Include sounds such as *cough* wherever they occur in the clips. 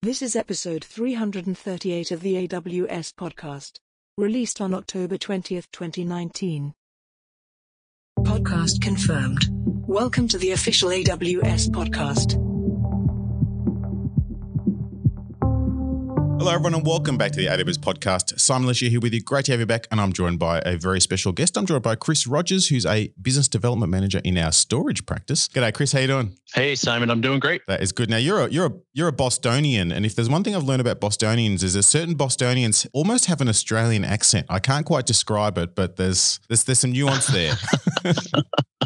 This is episode 338 of the AWS podcast, released on October 20th, 2019. Podcast confirmed. Welcome to the official AWS podcast. Hello, everyone, and welcome back to the AWS podcast. Simon Elisha here with you. Great to have you back. And I'm joined by a very special guest. I'm joined by Chris Rogers, who's a business development manager in our storage practice. G'day, Chris. How you doing? Hey, Simon. I'm doing great. That is good. Now, you're a you're a you're a Bostonian, and if there's one thing I've learned about Bostonians is that certain Bostonians almost have an Australian accent. I can't quite describe it, but there's there's there's some nuance there. *laughs* *laughs*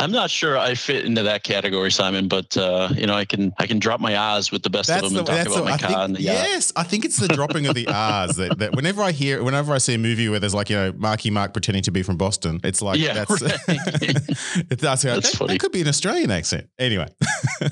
I'm not sure I fit into that category, Simon, but uh, you know, I can I can drop my R's with the best That's of them the, and talk about the, my I car think, and the yacht. yes, I think it's the dropping of the *laughs* R's that, that whenever I hear, whenever I see a movie where there's like you know Marky Mark pretending to be from Boston, it's like Yeah, that's right. *laughs* it's, that's, that, That's funny. that could be an Australian accent. Anyway,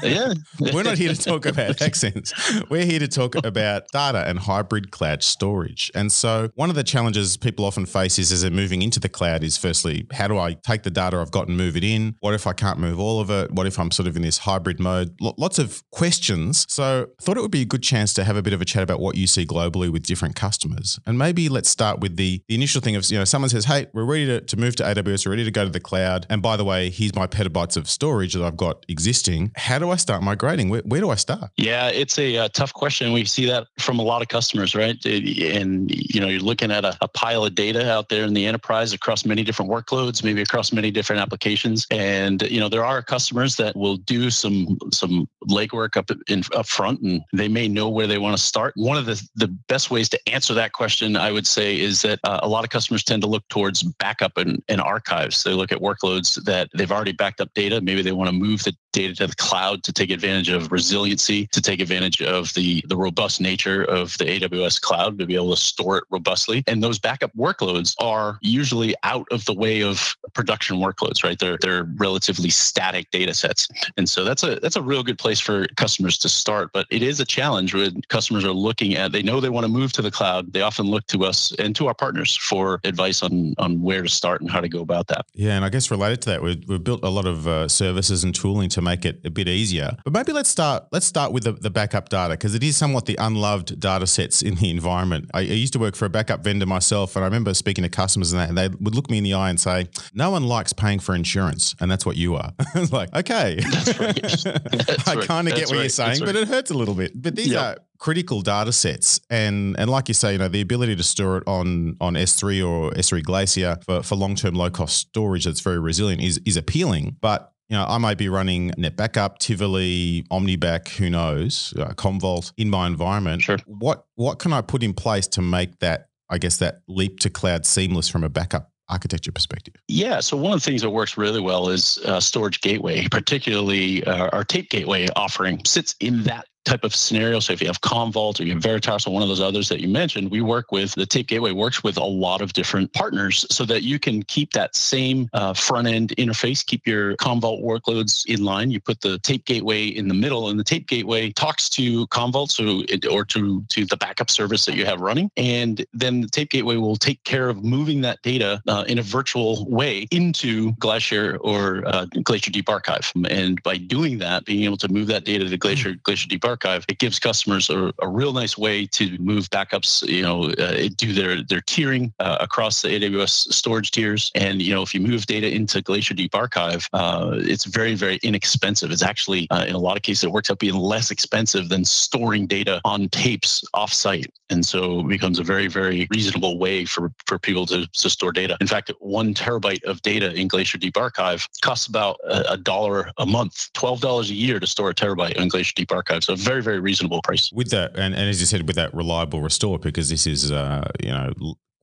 Yeah. *laughs* we're not here to talk about accents. We're here to talk about data and hybrid cloud storage. And so, one of the challenges people often face is as they're moving into the cloud is firstly, how do I take the data I've got move it in? What if I can't move all of it? What if I'm sort of in this hybrid mode? Lo- Lots of questions. So, I thought it would be a good chance to have a bit of a chat about what you see globally with different customers. And maybe let's start with the, the initial thing of, you know, someone says, hey, we're ready to, to move to AWS, we're ready to go to the cloud. And by the way, here's my petabytes of storage that I've got existing. How do I start migrating? Where, where do I start? Yeah, it's a, uh tough question. We see that from a lot of customers, right? And you know, you're looking at a, a pile of data out there in the enterprise across many different workloads, maybe across many different applications. And you know, there are customers that will do some some legwork up in up front, and they may know where they want to start. One of the the best ways to answer that question, I would say, is that uh, a lot of customers tend to look towards backup and, and archives. They look at workloads that they've already backed up data. Maybe they want to move the data to the cloud to take advantage of resiliency, to take advantage of the, the robust nature of the AWS cloud, to be able to store it robustly. And those backup workloads are usually out of the way of production workloads, right? They're they're relatively static data sets. And so that's a that's a real good place for customers to start. But it is a challenge when customers are looking at they know they want to move to the cloud. They often look to us and to our partners for advice on on where to start and how to go about that. Yeah, and I guess related to that, we've, we've built a lot of uh, services and tooling to make it a bit easier. But maybe let's start. Let's start with the, the backup data because it is somewhat the unloved data sets in the environment. I, I used to work for a backup vendor myself, and I remember speaking to customers and, that, and they would look me in the eye and say, "No one likes paying for insurance, and that's what you are." *laughs* I was like, "Okay, That's right. *laughs* That's I kind of get what you're saying, but right. it hurts a little bit. But these Yep. are critical data sets, and and like you say, you know, the ability to store it on on S3 or S3 Glacier for, for long term low cost storage that's very resilient is is appealing, but. You know, I might be running NetBackup, Tivoli, OmniBack, who knows, uh, Commvault in my environment. Sure. What what can I put in place to make that, I guess, that leap to cloud seamless from a backup architecture perspective? Yeah. So one of the things that works really well is uh, Storage Gateway, particularly uh, our Tape Gateway offering sits in that type of scenario. So if you have Commvault or you have Veritas or one of those others that you mentioned, we work with the Tape Gateway works with a lot of different partners so that you can keep that same uh, front end interface, keep your Commvault workloads in line. You put the Tape Gateway in the middle, and the Tape Gateway talks to Commvault, so it, or to to the backup service that you have running, and then the Tape Gateway will take care of moving that data uh, in a virtual way into Glacier or uh, Glacier Deep Archive. And by doing that, being able to move that data to Glacier Glacier Deep Archive, it gives customers a, a real nice way to move backups. You know, uh, do their their tiering uh, across the AWS storage tiers, and you know, if you move data into Glacier Deep Archive, uh, it's very very inexpensive. It's actually uh, in a lot of cases it works out being less expensive than storing data on tapes offsite, and so it becomes a very very reasonable way for for people to, to store data. In fact, one terabyte of data in Glacier Deep Archive costs about a, a dollar a month, twelve dollars a year to store a terabyte in Glacier Deep Archive. So very very reasonable price. with that and, and as you said with that reliable restore because this is uh, you know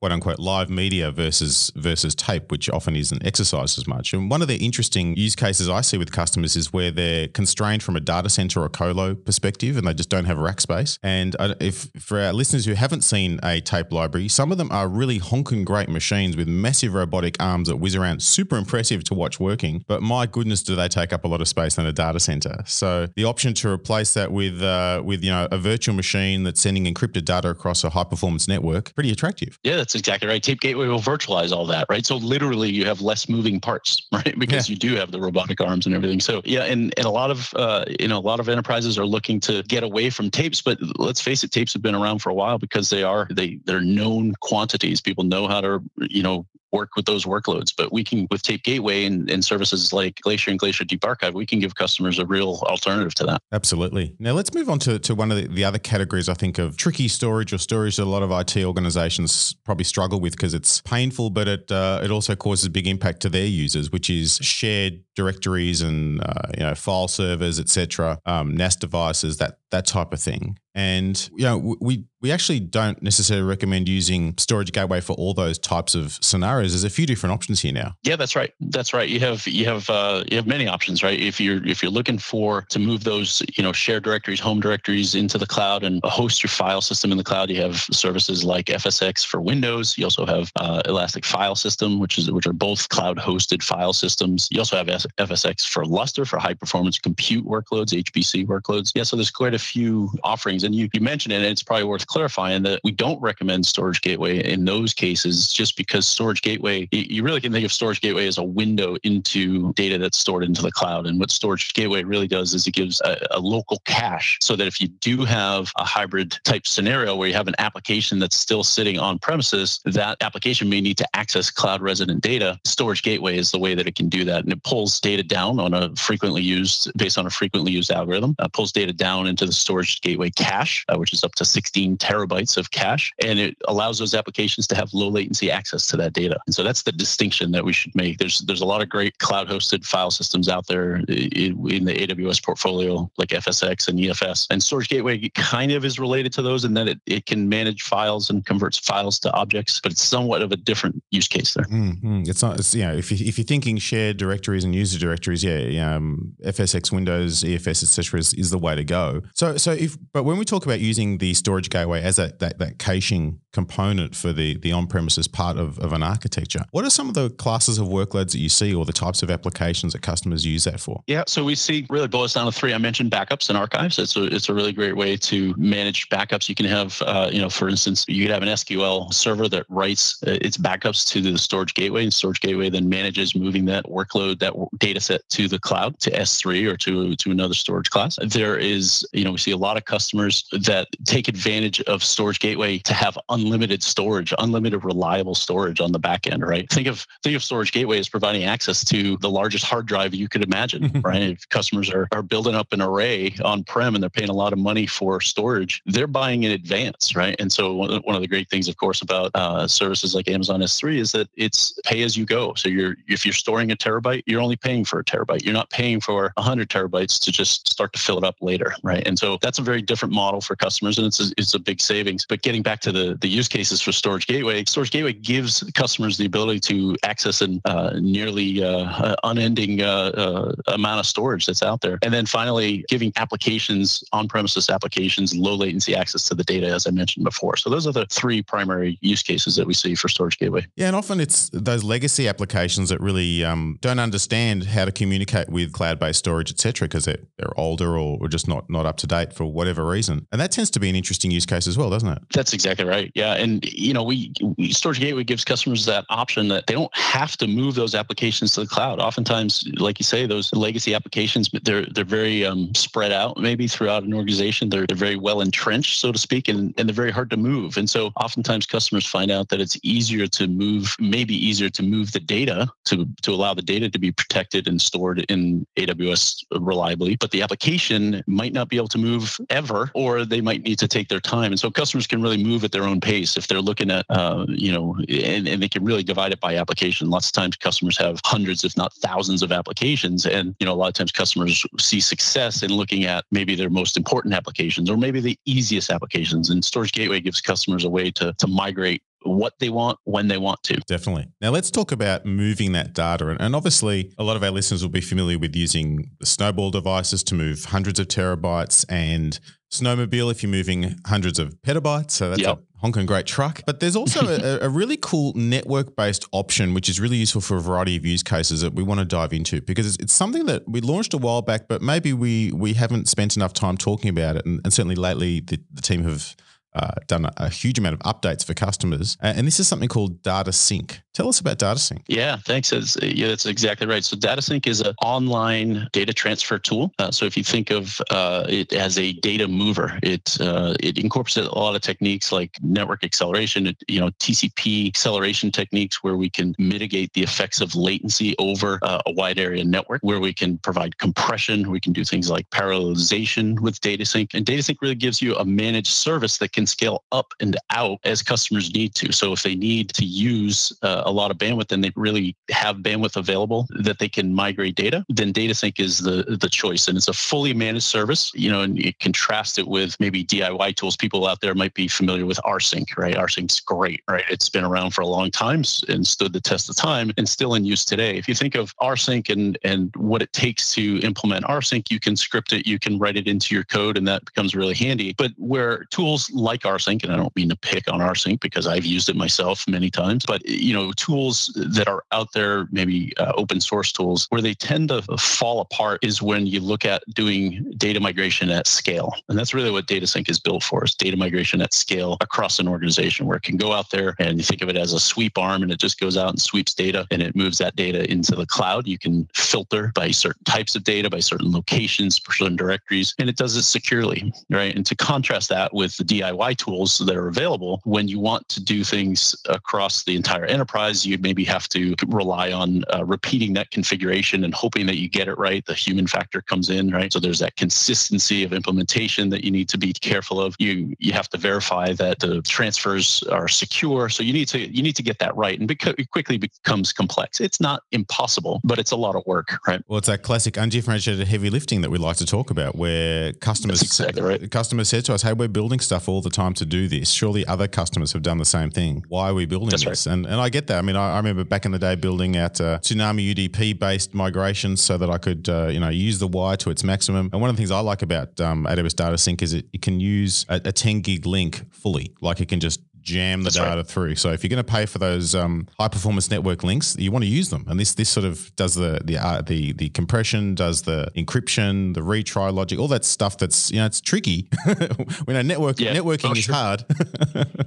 quote unquote live media versus versus tape, which often isn't exercised as much. And one of the interesting use cases I see with customers is where they're constrained from a data center or colo perspective, and they just don't have rack space. And if for our listeners who haven't seen a tape library, some of them are really honking great machines with massive robotic arms that whiz around, super impressive to watch working. But my goodness, do they take up a lot of space in a data center? So the option to replace that with uh, with you know a virtual machine that's sending encrypted data across a high performance network, pretty attractive. Yeah, that's That's exactly right. Tape Gateway will virtualize all that, right? So literally, you have less moving parts, *laughs* right? Because yeah. you do have the robotic arms and everything. So yeah, and, and a lot of uh, you know a lot of enterprises are looking to get away from tapes, but let's face it, tapes have been around for a while because they are they they're known quantities. People know how to you know work with those workloads. But we can, with Tape Gateway and, and, services like Glacier and Glacier Deep Archive, we can give customers a real alternative to that. Absolutely. Now let's move on to, to one of the, the other categories, I think, of tricky storage or storage that a lot of IT organizations probably struggle with because it's painful, but it, uh, it also causes big impact to their users, which is shared directories and uh, you know file servers, etc., um, NAS devices, that that type of thing. And you know, we we actually don't necessarily recommend using storage gateway for all those types of scenarios. There's a few different options here now. Yeah, that's right. That's right. You have you have uh, you have many options, right? If you're if you're looking for to move those you know shared directories, home directories into the cloud and host your file system in the cloud, you have services like FSX for Windows. You also have uh, Elastic File System, which is which are both cloud hosted file systems. You also have FSX for Lustre for high performance compute workloads, HPC workloads. Yeah, so there's quite a few offerings. And you, you mentioned it, and it's probably worth clarifying that we don't recommend Storage Gateway in those cases just because Storage Gateway, you really can think of Storage Gateway as a window into data that's stored into the cloud. And what Storage Gateway really does is it gives a, a local cache so that if you do have a hybrid type scenario where you have an application that's still sitting on premises, that application may need to access cloud resident data. Storage Gateway is the way that it can do that. And it pulls data down on a frequently used, based on a frequently used algorithm, uh, pulls data down into the storage gateway cache, uh, which is up to 16 terabytes of cache, and it allows those applications to have low latency access to that data. And so that's the distinction that we should make. There's there's a lot of great cloud hosted file systems out there in, the AWS portfolio, like FSX and EFS. And Storage Gateway kind of is related to those in that it, it can manage files and converts files to objects, but it's somewhat of a different use case there. Mm-hmm. It's not, it's, you know, if, you, if you're thinking shared directories and user directories, yeah, um, FSX, Windows, EFS, etc., is, is the way to go. So, so if but when we talk about using the storage gateway as that that, that caching component for the, the on-premises part of, of an architecture. What are some of the classes of workloads that you see or the types of applications that customers use that for? Yeah, so we see really boils down to three. I mentioned backups and archives. It's a, it's a really great way to manage backups. You can have, uh, you know, for instance, you could have an SQL server that writes uh, its backups to the storage gateway and storage gateway then manages moving that workload, that data set to the cloud, to S3 or to, to another storage class. There is, you know, we see a lot of customers that take advantage of storage gateway to have unlimited storage, unlimited reliable storage on the back end, right? Think of think of storage gateway as providing access to the largest hard drive you could imagine, *laughs* right? If customers are, are building up an array on prem and they're paying a lot of money for storage, they're buying in advance, right? And so one of the great things, of course, about uh, services like Amazon S3 is that it's pay as you go. So you're if you're storing a terabyte, you're only paying for a terabyte. You're not paying for 100 terabytes to just start to fill it up later, right? And so that's a very different model for customers, and it's a, it's a big savings. But getting back to the the use cases for Storage Gateway, Storage Gateway gives customers the ability to access a uh, nearly uh, unending uh, uh, amount of storage that's out there. And then finally, giving applications, on-premises applications, low latency access to the data, as I mentioned before. So those are the three primary use cases that we see for Storage Gateway. Yeah, and often it's those legacy applications that really um, don't understand how to communicate with cloud-based storage, etc., because they're, they're older or, or just not not up to date for whatever reason. And that tends to be an interesting use case as well, doesn't it? That's exactly right. Yeah, and you know, we, we Storage Gateway gives customers that option that they don't have to move those applications to the cloud. Oftentimes, like you say, those legacy applications they're they're very um, spread out, maybe throughout an organization. They're they're very well entrenched, so to speak, and, and they're very hard to move. And so, oftentimes, customers find out that it's easier to move, maybe easier to move the data to to allow the data to be protected and stored in AWS reliably, but the application might not be able to move ever, or they might need to take their time. And so, customers can really move at their own pace if they're looking at, uh, you know, and, and they can really divide it by application. Lots of times customers have hundreds, if not thousands of applications. And, you know, a lot of times customers see success in looking at maybe their most important applications or maybe the easiest applications. And Storage Gateway gives customers a way to, to migrate what they want when they want to. Definitely. Now let's talk about moving that data. And obviously, a lot of our listeners will be familiar with using the Snowball devices to move hundreds of terabytes and Snowmobile if you're moving hundreds of petabytes. So that's yep. a honking great truck. But there's also *laughs* a, a, really cool network based option, which is really useful for a variety of use cases that we want to dive into because it's, it's something that we launched a while back, but maybe we we haven't spent enough time talking about it. And, and certainly lately, the, the team have uh, done a, huge amount of updates for customers. and this is something called Data Sync. Tell us about DataSync. Yeah, thanks. That's, yeah, that's exactly right. So DataSync is an online data transfer tool. Uh, so if you think of uh, it as a data mover, it uh, it incorporates a lot of techniques like network acceleration, you know, TCP acceleration techniques where we can mitigate the effects of latency over uh, a wide area network, where we can provide compression. We can do things like parallelization with DataSync, and DataSync really gives you a managed service that can scale up and out as customers need to. So if they need to use uh, a lot of bandwidth and they really have bandwidth available that they can migrate data, then DataSync is the the choice, and it's a fully managed service. You know, and you contrast it with maybe DIY tools. People out there might be familiar with rsync, right? rsync's great, right? It's been around for a long time and stood the test of time and still in use today. If you think of rsync and and what it takes to implement rsync, you can script it, you can write it into your code, and that becomes really handy. But where tools like rsync, and I don't mean to pick on rsync because I've used it myself many times, but you know, tools that are out there, maybe uh, open source tools, where they tend to fall apart is when you look at doing data migration at scale. And that's really what DataSync is built for, is data migration at scale across an organization where it can go out there and you think of it as a sweep arm and it just goes out and sweeps data and it moves that data into the cloud. You can filter by certain types of data, by certain locations, certain directories, and it does it securely, right? And to contrast that with the DIY tools that are available, when you want to do things across the entire enterprise, you maybe have to rely on uh, repeating that configuration and hoping that you get it right. The human factor comes in, right? So there's that consistency of implementation that you need to be careful of. You you have to verify that the transfers are secure. So you need to you need to get that right, and it quickly becomes complex. It's not impossible, but it's a lot of work, right? Well, it's that classic undifferentiated heavy lifting that we like to talk about, where customers exactly right. customers said to us, "Hey, we're building stuff all the time to do this. Surely other customers have done the same thing. Why are we building That's this?" Right. And and I get that. I mean, I, I remember back in the day building out Tsunami UDP based migrations so that I could, uh, you know, use the wire to its maximum. And one of the things I like about um, AWS Data Sync is it, it can use a, a 10 gig link fully. Like it can just jam the That's data right. through. So if you're going to pay for those um, high performance network links, you want to use them. And this this sort of does the the uh, the the compression, does the encryption, the retry logic, all that stuff. That's you know it's tricky. *laughs* we know network yeah, networking oh, is hard.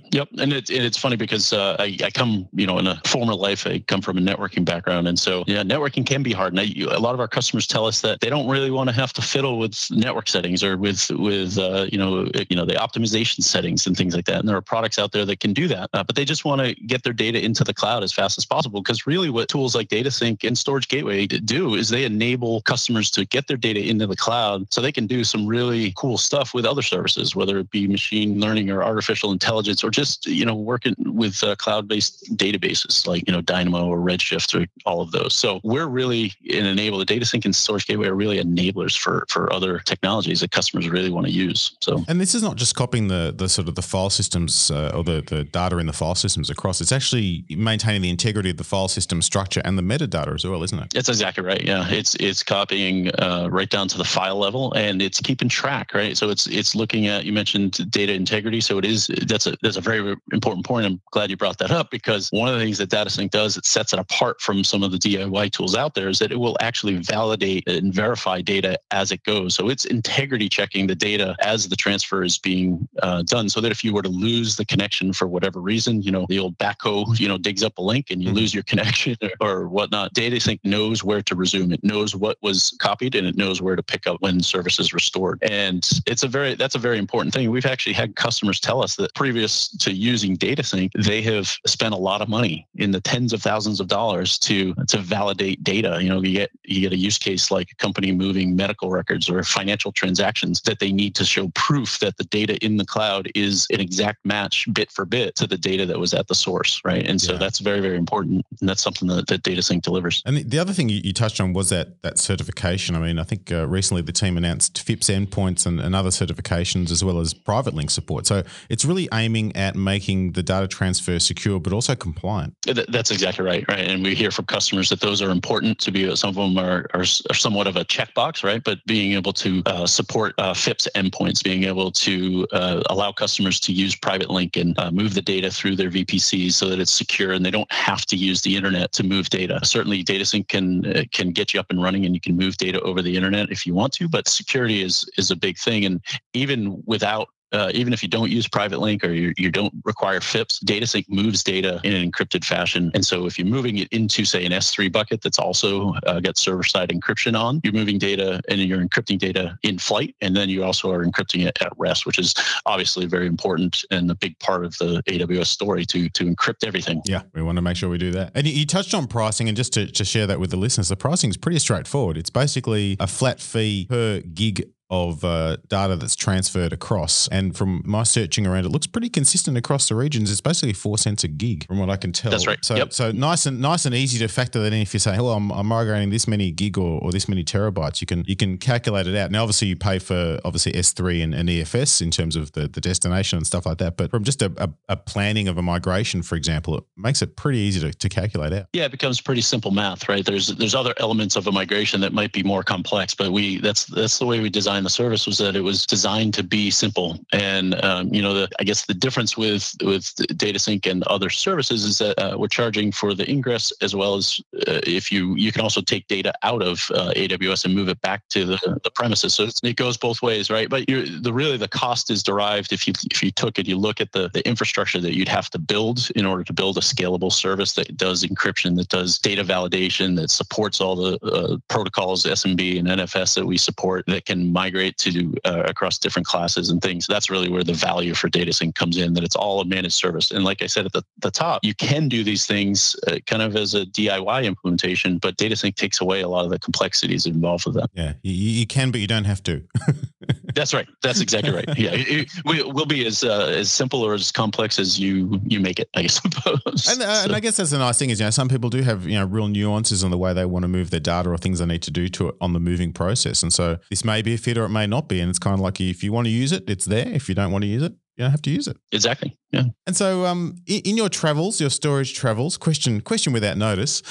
*laughs* yep, and it's it's funny because uh, I, I come you know in a former life I come from a networking background, and so yeah, networking can be hard. And I, a lot of our customers tell us that they don't really want to have to fiddle with network settings or with with uh, you know you know the optimization settings and things like that. And there are products out there that can do that, uh, but they just want to get their data into the cloud as fast as possible. Because really, what tools like DataSync and Storage Gateway do is they enable customers to get their data into the cloud so they can do some really cool stuff with other services, whether it be machine learning or artificial intelligence or just you know working with uh, cloud-based databases like you know Dynamo or Redshift or all of those. So we're really an enable. The DataSync and Storage Gateway are really enablers for for other technologies that customers really want to use. So and this is not just copying the the sort of the file systems uh, or the the, data in the file systems across. It's actually maintaining the integrity of the file system structure and the metadata as well, isn't it? That's exactly right. Yeah, it's it's copying uh, right down to the file level, and it's keeping track. Right, so it's it's looking at. You mentioned data integrity, so it is that's a that's a very important point. I'm glad you brought that up because one of the things that DataSync does, it sets it apart from some of the DIY tools out there, is that it will actually validate and verify data as it goes. So it's integrity checking the data as the transfer is being uh, done, so that if you were to lose the connection for whatever reason, you know, the old backhoe, you know, digs up a link and you mm-hmm. lose your *laughs* connection or, or whatnot. DataSync knows where to resume. It knows what was copied and it knows where to pick up when service is restored. And it's a very, that's a very important thing. We've actually had customers tell us that previous to using DataSync, they have spent a lot of money in the tens of thousands of dollars to, to validate data. You know, you get, you get a use case like a company moving medical records or financial transactions that they need to show proof that the data in the cloud is an exact match bit for bit to the data that was at the source, right? And so yeah. that's very, very important. And that's something that, that DataSync delivers. And the, the other thing you, you, touched on was that that certification. I mean, I think uh, recently the team announced FIPS endpoints and, and other certifications as well as private link support. So it's really aiming at making the data transfer secure, but also compliant. That's exactly right, right? And we hear from customers that those are important to be. Some of them are, are, are somewhat of a checkbox, right? But being able to uh, support uh, FIPS endpoints, being able to uh, allow customers to use private link and uh, move the data through their VPCs so that it's secure and they don't have to use the internet to move data. Certainly, DataSync can uh, can get you up and running, and you can move data over the internet if you want to. But security is is a big thing, and even without uh, even if you don't use private link or you, you don't require FIPS, DataSync moves data in an encrypted fashion. And so if you're moving it into, say, an S3 bucket that's also uh, got server side encryption on, you're moving data and you're encrypting data in flight. And then you also are encrypting it at rest, which is obviously very important and a big part of the AWS story to, to encrypt everything. Yeah, we want to make sure we do that. And you touched on pricing, and just to, to share that with the listeners, the pricing is pretty straightforward. It's basically a flat fee per gig of uh, data that's transferred across. And from my searching around, it looks pretty consistent across the regions. It's basically four cents a gig, from what I can tell. That's right. So, yep. so nice and nice and easy to factor that in. If you say, "Hello, I'm, I'm migrating this many gig or, or this many terabytes," you can you can calculate it out. Now, obviously, you pay for obviously S3 and, and EFS in terms of the, the destination and stuff like that. But from just a, a, a, planning of a migration, for example, it makes it pretty easy to, to calculate out. Yeah, it becomes pretty simple math, right? There's there's other elements of a migration that might be more complex, but we that's that's the way we design the service was that it was designed to be simple. And um, you know, the, I guess the difference with with DataSync and other services is that uh, we're charging for the ingress as well as uh, if you you can also take data out of uh, AWS and move it back to the, the premises. So it goes both ways, right? But the really the cost is derived if you if you took it, you look at the the infrastructure that you'd have to build in order to build a scalable service that does encryption, that does data validation, that supports all the uh, protocols, SMB and NFS that we support, that can migrate to uh, across different classes and things. That's really where the value for data DataSync comes in, that it's all a managed service. And like I said at the, the top, you can do these things uh, kind of as a DIY implementation, but data DataSync takes away a lot of the complexities involved with that. Yeah, you, you can, but you don't have to. *laughs* That's right. That's exactly right. Yeah, *laughs* it, we, will be as uh, as simple or as complex as you you make it, I *laughs* suppose. And, uh, so. and I guess that's the nice thing is, you know, some people do have you know real nuances on the way they want to move their data or things they need to do to it on the moving process. And so this may be a fit or it may not be, and it's kind of like if you want to use it, it's there. If you don't want to use it, you don't have to use it. Exactly. Yeah. And so, um, in, your travels, your storage travels, question question without notice,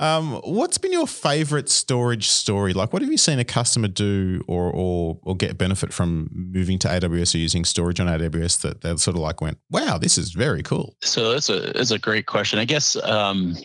um, what's been your favorite storage story? Like, what have you seen a customer do or or or get benefit from moving to AWS or using storage on AWS that they sort of like went, wow, this is very cool. So that's a that's a great question. I guess um,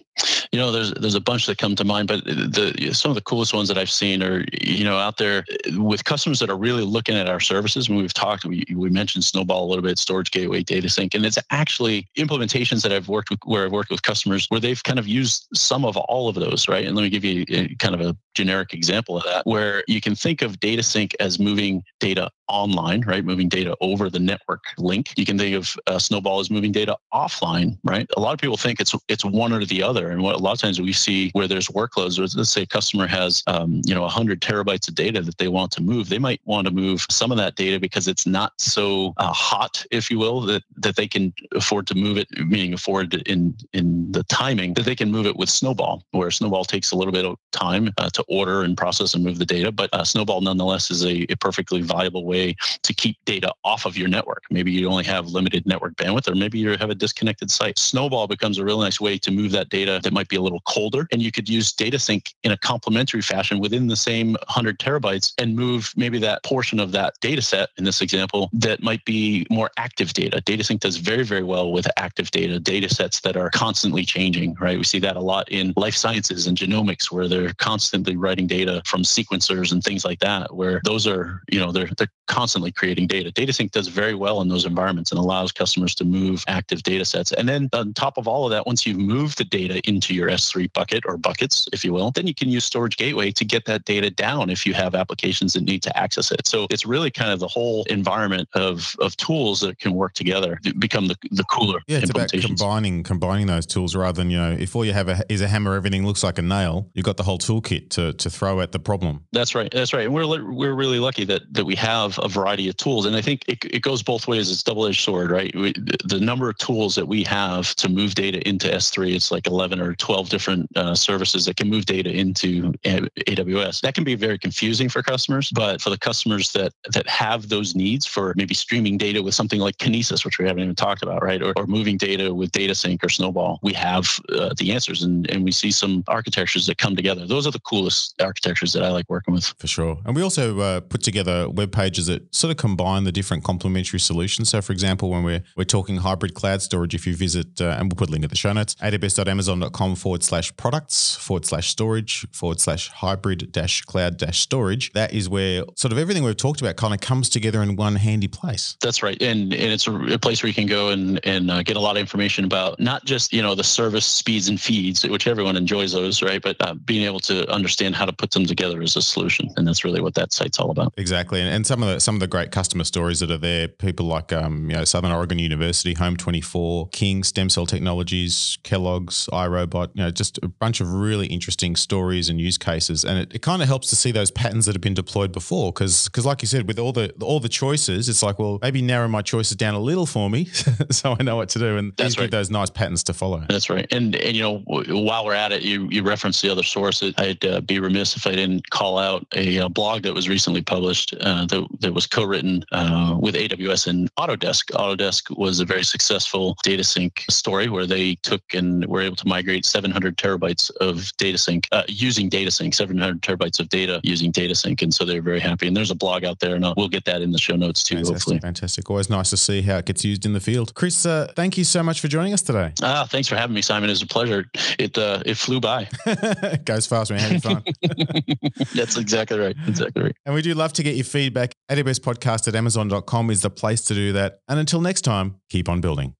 you know there's there's a bunch that come to mind, but the some of the coolest ones that I've seen are you know out there with customers that are really looking at our services. When we've talked, we we mentioned Snowball a little bit, Storage Gateway, Data Sync, and it's actually implementations that I've worked with where I've worked with customers where they've kind of used some of all of those, right? And let me give you a, kind of a generic example of that, where you can think of data sync as moving data online, right? Moving data over the network link. You can think of uh, Snowball as moving data offline, right? A lot of people think it's it's one or the other, and what a lot of times we see where there's workloads. Let's say a customer has um, you know 100 terabytes of data that they want to move. They might want to move some of that data because it's not so uh, hot, if you will, that that they can afford to move it, meaning afford in in the timing that they can move it with Snowball, where Snowball takes a little bit of time uh, to order and process and move the data, but uh, Snowball nonetheless is a, a perfectly viable way way to keep data off of your network. Maybe you only have limited network bandwidth, or maybe you have a disconnected site. Snowball becomes a really nice way to move that data that might be a little colder, and you could use data sync in a complementary fashion within the same 100 terabytes and move maybe that portion of that data set in this example that might be more active data. Data sync does very, very well with active data, data sets that are constantly changing, right? We see that a lot in life sciences and genomics where they're constantly writing data from sequencers and things like that, where those are, you know, they're, they're constantly creating data. DataSync does very well in those environments and allows customers to move active data sets. And then on top of all of that, once you've moved the data into your S3 bucket or buckets, if you will, then you can use Storage Gateway to get that data down if you have applications that need to access it. So it's really kind of the whole environment of, of tools that can work together to become the, the cooler. Yeah, it's about combining combining those tools rather than, you know, if all you have a, is a hammer, everything looks like a nail, you've got the whole toolkit to, to throw at the problem. That's right. That's right. And we're, we're really lucky that, that we have a variety of tools. And I think it, it goes both ways. It's double edged sword, right? We, the number of tools that we have to move data into S3, it's like 11 or 12 different uh, services that can move data into AWS. That can be very confusing for customers, but for the customers that that have those needs for maybe streaming data with something like Kinesis, which we haven't even talked about, right? Or, or moving data with DataSync or Snowball, we have uh, the answers and, and we see some architectures that come together. Those are the coolest architectures that I like working with. For sure. And we also uh, put together web pages that sort of combine the different complementary solutions. So, for example, when we're we're talking hybrid cloud storage, if you visit, uh, and we'll put a link in the show notes, aws.amazon.com forward slash products forward slash storage forward slash hybrid dash cloud dash storage, that is where sort of everything we've talked about kind of comes together in one handy place. That's right, and and it's a, place where you can go and and uh, get a lot of information about not just you know the service speeds and feeds, which everyone enjoys those, right? But uh, being able to understand how to put them together as a solution, and that's really what that site's all about. Exactly, and, and some of the some of the great customer stories that are there, people like um, you know Southern Oregon University, Home Twenty Four, King Stem Cell Technologies, Kellogg's, iRobot, you know, just a bunch of really interesting stories and use cases, and it, it kind of helps to see those patterns that have been deployed before, because because like you said, with all the all the choices, it's like well maybe narrow my choices down a little for me, *laughs* so I know what to do, and That's these right. those nice patterns to follow. That's right. And and you know, while we're at it, you you referenced the other source. I'd uh, be remiss if I didn't call out a, uh blog that was recently published uh, that that was co-written uh, with AWS and Autodesk. Autodesk was a very successful data sync story where they took and were able to migrate 700 terabytes of data sync uh, using data sync, 700 terabytes of data using data sync, and so they're very happy. And there's a blog out there, and I'll, we'll get that in the show notes too. Fantastic, Hopefully. fantastic. Always nice to see how it gets used in the field. Chris, uh, thank you so much for joining us today. Ah, thanks for having me, Simon. It was a pleasure. It uh, it flew by. *laughs* it goes fast when you're having fun. *laughs* That's exactly right. Exactly right. And we do love to get your feedback. AWS podcast at amazon.com is the place to do that. And until next time, keep on building.